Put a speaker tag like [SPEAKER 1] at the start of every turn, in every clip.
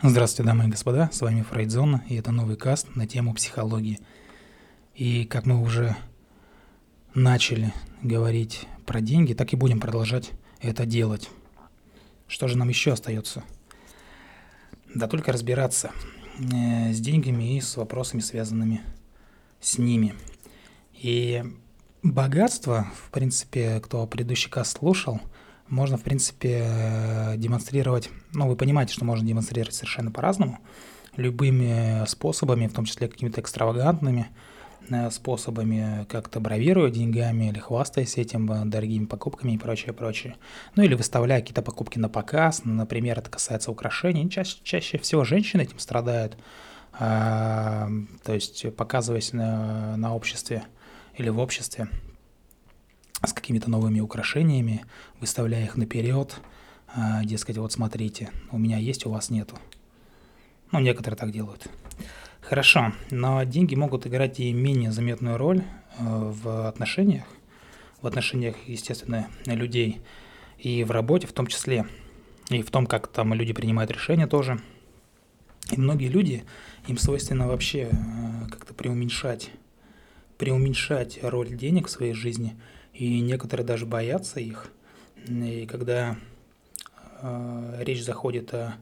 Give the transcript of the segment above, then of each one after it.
[SPEAKER 1] Здравствуйте, дамы и господа, с вами Фрейдзона, и это новый каст на тему психологии. И как мы уже начали говорить про деньги, так и будем продолжать это делать. Что же нам еще остается? Да только разбираться э, с деньгами и с вопросами, связанными с ними. И богатство, в принципе, кто предыдущий каст слушал – можно, в принципе, э, демонстрировать, ну, вы понимаете, что можно демонстрировать совершенно по-разному, любыми способами, в том числе какими-то экстравагантными э, способами, как-то бравируя деньгами или хвастаясь этим, э, дорогими покупками и прочее, прочее. Ну, или выставляя какие-то покупки на показ, например, это касается украшений. Чаще, чаще всего женщины этим страдают, а, то есть показываясь на, на обществе или в обществе, с какими-то новыми украшениями, выставляя их наперед, э, дескать, вот смотрите, у меня есть, у вас нету. Ну, некоторые так делают. Хорошо, но деньги могут играть и менее заметную роль э, в отношениях, в отношениях, естественно, людей и в работе в том числе, и в том, как там люди принимают решения тоже. И многие люди, им свойственно вообще э, как-то преуменьшать, преуменьшать роль денег в своей жизни – и некоторые даже боятся их. И когда э, речь заходит о,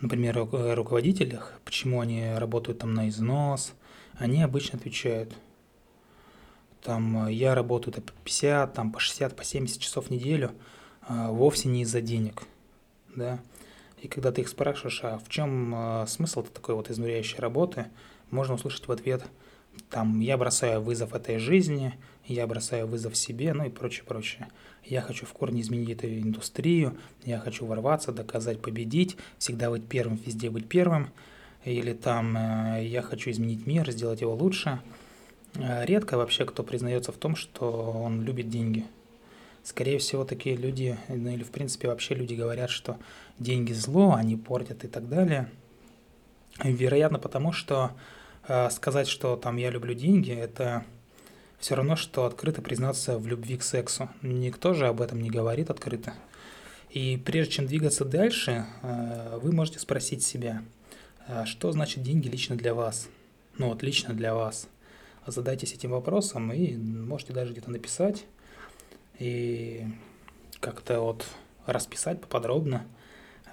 [SPEAKER 1] например, о руководителях, почему они работают там на износ, они обычно отвечают, там, я работаю по 50, там, по 60, по 70 часов в неделю, э, вовсе не из-за денег, да. И когда ты их спрашиваешь, а в чем э, смысл такой вот изнуряющей работы, можно услышать в ответ – там я бросаю вызов этой жизни, я бросаю вызов себе, ну и прочее, прочее. Я хочу в корне изменить эту индустрию, я хочу ворваться, доказать, победить, всегда быть первым, везде быть первым. Или там э, я хочу изменить мир, сделать его лучше. Э, редко вообще кто признается в том, что он любит деньги. Скорее всего, такие люди, ну или в принципе вообще люди говорят, что деньги зло, они портят и так далее. Вероятно, потому что сказать, что там я люблю деньги, это все равно, что открыто признаться в любви к сексу. Никто же об этом не говорит открыто. И прежде чем двигаться дальше, э, вы можете спросить себя, «А что значит деньги лично для вас? Ну вот лично для вас. Задайтесь этим вопросом и можете даже где-то написать и как-то вот расписать поподробно – Э,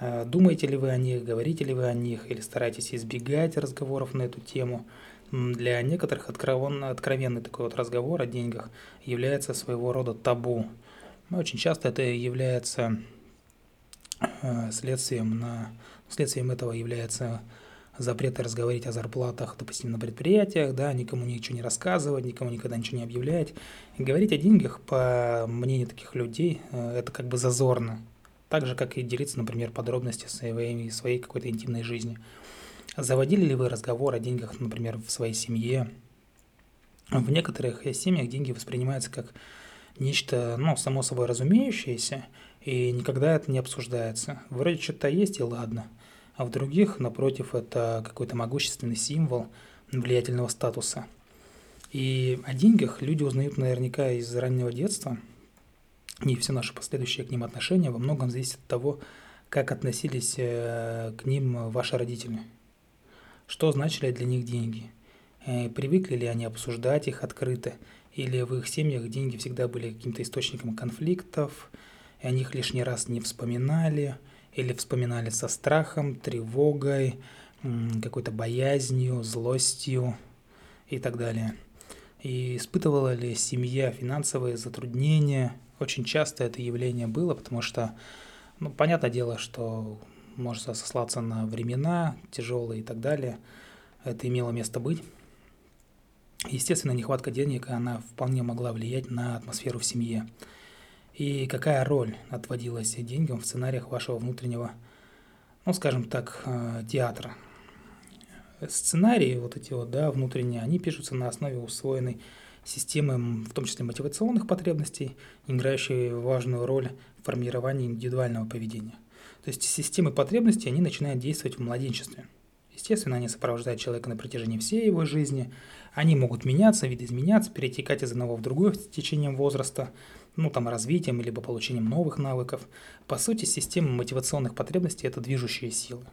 [SPEAKER 1] думаете ли вы о них, говорите ли вы о них, или стараетесь избегать разговоров на эту тему. Для некоторых откровенный, такой вот разговор о деньгах является своего рода табу. Очень часто это является э, следствием, на, следствием этого является запреты разговаривать о зарплатах, допустим, на предприятиях, да, никому ничего не рассказывать, никому никогда ничего не объявлять. И говорить о деньгах, по мнению таких людей, э, это как бы зазорно так же, как и делиться, например, подробностями своей, своей какой-то интимной жизни. Заводили ли вы разговор о деньгах, например, в своей семье? В некоторых семьях деньги воспринимаются как нечто, ну, само собой разумеющееся, и никогда это не обсуждается. Вроде что-то есть, и ладно. А в других, напротив, это какой-то могущественный символ влиятельного статуса. И о деньгах люди узнают наверняка из раннего детства – и все наши последующие к ним отношения во многом зависят от того, как относились э, к ним ваши родители. Что значили для них деньги? Э, привыкли ли они обсуждать их открыто? Или в их семьях деньги всегда были каким-то источником конфликтов, и о них лишний раз не вспоминали, или вспоминали со страхом, тревогой, какой-то боязнью, злостью и так далее. И испытывала ли семья финансовые затруднения – очень часто это явление было, потому что, ну, понятное дело, что можно сослаться на времена тяжелые и так далее. Это имело место быть. Естественно, нехватка денег, она вполне могла влиять на атмосферу в семье. И какая роль отводилась деньгам в сценариях вашего внутреннего, ну, скажем так, э, театра? Сценарии вот эти вот, да, внутренние, они пишутся на основе усвоенной системы, в том числе мотивационных потребностей, играющие важную роль в формировании индивидуального поведения. То есть системы потребностей, они начинают действовать в младенчестве. Естественно, они сопровождают человека на протяжении всей его жизни. Они могут меняться, видоизменяться, перетекать из одного в другое с течением возраста, ну там развитием, либо получением новых навыков. По сути, система мотивационных потребностей – это движущие силы.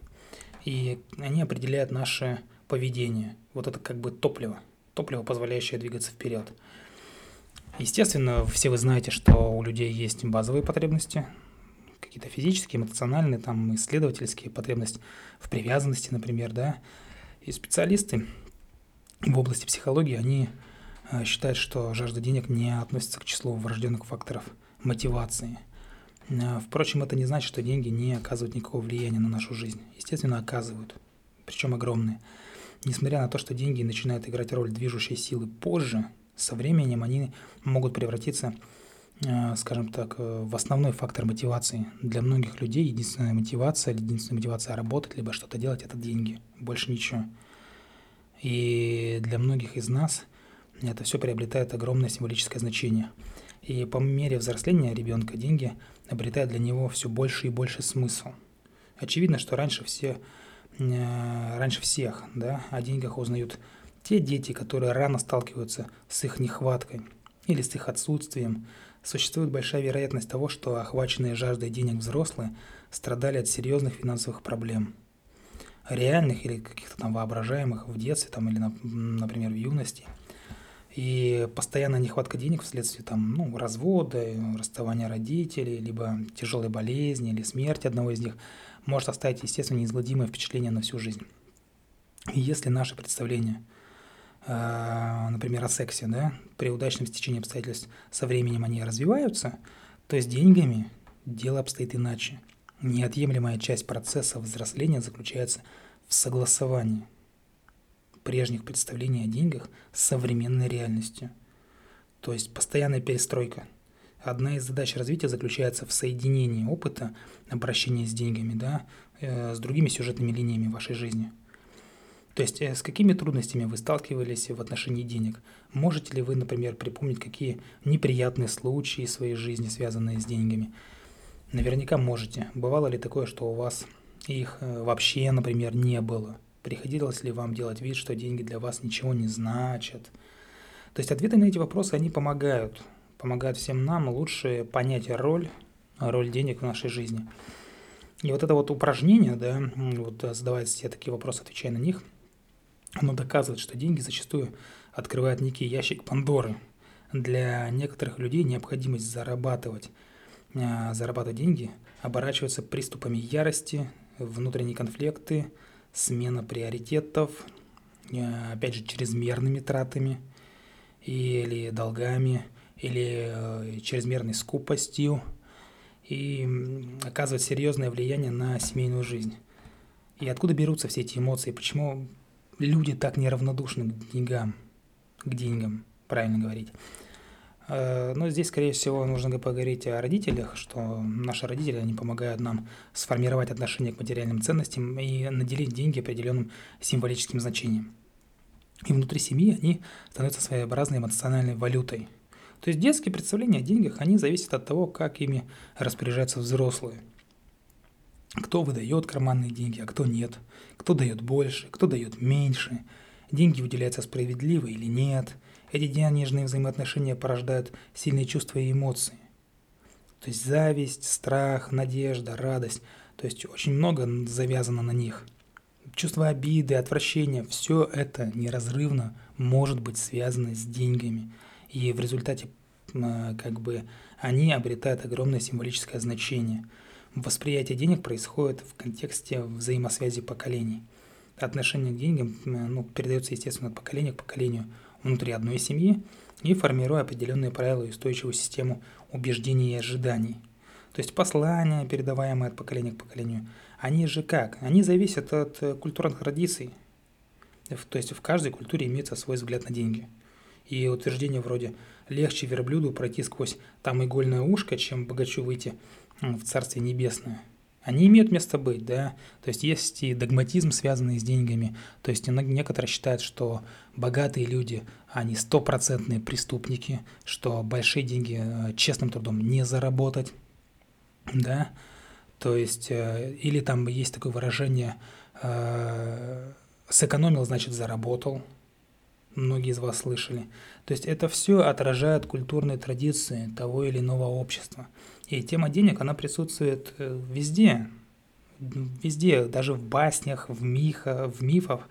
[SPEAKER 1] И они определяют наше поведение. Вот это как бы топливо, топливо, позволяющее двигаться вперед. Естественно, все вы знаете, что у людей есть базовые потребности, какие-то физические, эмоциональные, там, исследовательские потребности в привязанности, например, да. И специалисты в области психологии, они э, считают, что жажда денег не относится к числу врожденных факторов мотивации. Э, впрочем, это не значит, что деньги не оказывают никакого влияния на нашу жизнь. Естественно, оказывают, причем огромные. Несмотря на то, что деньги начинают играть роль движущей силы позже, со временем они могут превратиться, э, скажем так, э, в основной фактор мотивации. Для многих людей единственная мотивация, единственная мотивация работать, либо что-то делать – это деньги, больше ничего. И для многих из нас это все приобретает огромное символическое значение. И по мере взросления ребенка деньги обретают для него все больше и больше смысл. Очевидно, что раньше все, э, раньше всех да, о деньгах узнают те дети, которые рано сталкиваются с их нехваткой или с их отсутствием, существует большая вероятность того, что охваченные жаждой денег взрослые страдали от серьезных финансовых проблем. Реальных или каких-то там воображаемых в детстве там, или, например, в юности. И постоянная нехватка денег вследствие там, ну, развода, расставания родителей, либо тяжелой болезни или смерти одного из них может оставить, естественно, неизгладимое впечатление на всю жизнь. И если наше представление – Э, например, о сексе, да, при удачном стечении обстоятельств со временем они развиваются, то с деньгами дело обстоит иначе. Неотъемлемая часть процесса взросления заключается в согласовании прежних представлений о деньгах с современной реальностью. То есть постоянная перестройка. Одна из задач развития заключается в соединении опыта обращения с деньгами да, э, с другими сюжетными линиями вашей жизни – то есть э, с какими трудностями вы сталкивались в отношении денег? Можете ли вы, например, припомнить какие неприятные случаи своей жизни, связанные с деньгами? Наверняка можете. Бывало ли такое, что у вас их э, вообще, например, не было? Приходилось ли вам делать вид, что деньги для вас ничего не значат? То есть ответы на эти вопросы, они помогают. Помогают всем нам лучше понять роль, роль денег в нашей жизни. И вот это вот упражнение, да, вот задавая себе такие вопросы, отвечая на них – оно доказывает, что деньги зачастую открывают некий ящик Пандоры. Для некоторых людей необходимость зарабатывать, э, зарабатывать деньги оборачивается приступами ярости, внутренние конфликты, смена приоритетов, э, опять же, чрезмерными тратами или долгами, или э, чрезмерной скупостью, и оказывает серьезное влияние на семейную жизнь. И откуда берутся все эти эмоции? Почему люди так неравнодушны к деньгам, к деньгам, правильно говорить. Э, но здесь, скорее всего, нужно поговорить о родителях, что наши родители, они помогают нам сформировать отношение к материальным ценностям и наделить деньги определенным символическим значением. И внутри семьи они становятся своеобразной эмоциональной валютой. То есть детские представления о деньгах, они зависят от того, как ими распоряжаются взрослые – кто выдает карманные деньги, а кто нет, кто дает больше, кто дает меньше, деньги выделяются справедливо или нет. Эти денежные взаимоотношения порождают сильные чувства и эмоции. То есть зависть, страх, надежда, радость. То есть очень много завязано на них. Чувство обиды, отвращения, все это неразрывно может быть связано с деньгами. И в результате как бы они обретают огромное символическое значение – Восприятие денег происходит в контексте взаимосвязи поколений. Отношение к деньгам ну, передается, естественно, от поколения к поколению внутри одной семьи и формируя определенные правила и устойчивую систему убеждений и ожиданий. То есть послания, передаваемые от поколения к поколению, они же как? Они зависят от э, культурных традиций. То есть в каждой культуре имеется свой взгляд на деньги. И утверждение вроде «легче верблюду пройти сквозь там игольное ушко, чем богачу выйти в Царствие Небесное. Они имеют место быть, да, то есть есть и догматизм, связанный с деньгами, то есть некоторые считают, что богатые люди, они стопроцентные преступники, что большие деньги э, честным трудом не заработать, да, то есть, э, или там есть такое выражение, э, сэкономил, значит, заработал, многие из вас слышали. То есть это все отражает культурные традиции того или иного общества. И тема денег, она присутствует э, везде, везде, даже в баснях, в, мифах, в мифах,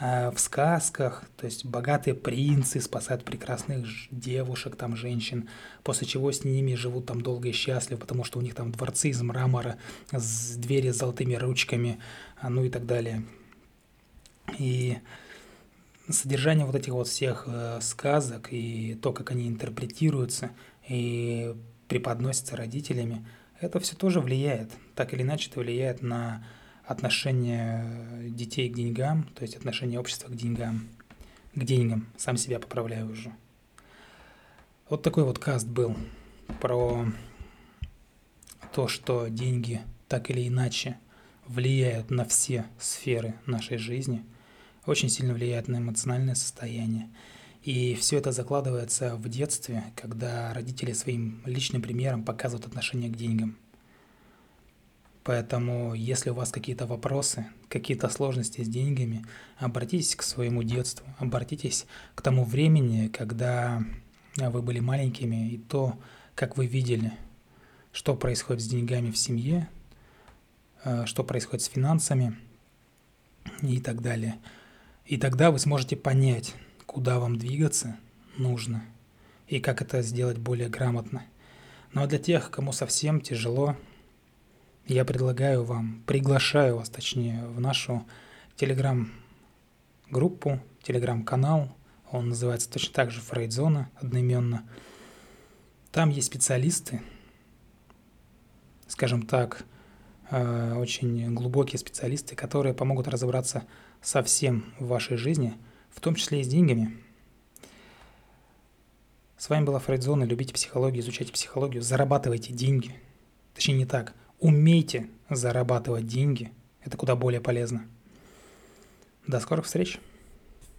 [SPEAKER 1] э, в сказках, то есть богатые принцы спасают прекрасных девушек, там, женщин, после чего с ними живут там долго и счастливо, потому что у них там дворцы из мрамора, с двери с золотыми ручками, а, ну и так далее. И содержание вот этих вот всех э, сказок и то, как они интерпретируются и преподносятся родителями, это все тоже влияет, так или иначе это влияет на отношение детей к деньгам, то есть отношение общества к деньгам, к деньгам, сам себя поправляю уже. Вот такой вот каст был про то, что деньги так или иначе влияют на все сферы нашей жизни – очень сильно влияет на эмоциональное состояние. И все это закладывается в детстве, когда родители своим личным примером показывают отношение к деньгам. Поэтому, если у вас какие-то вопросы, какие-то сложности с деньгами, обратитесь к своему детству, обратитесь к тому времени, когда вы были маленькими, и то, как вы видели, что происходит с деньгами в семье, э, что происходит с финансами и так далее – и тогда вы сможете понять, куда вам двигаться нужно и как это сделать более грамотно. Ну а для тех, кому совсем тяжело, я предлагаю вам, приглашаю вас, точнее, в нашу телеграм-группу, телеграм-канал. Он называется точно так же Фрейдзона, одноименно. Там есть специалисты, скажем так, э, очень глубокие специалисты, которые помогут разобраться совсем в вашей жизни, в том числе и с деньгами. С вами была Фрейдзона. Любите психологию, изучайте психологию, зарабатывайте деньги. Точнее, не так. Умейте зарабатывать деньги. Это куда более полезно. До скорых встреч!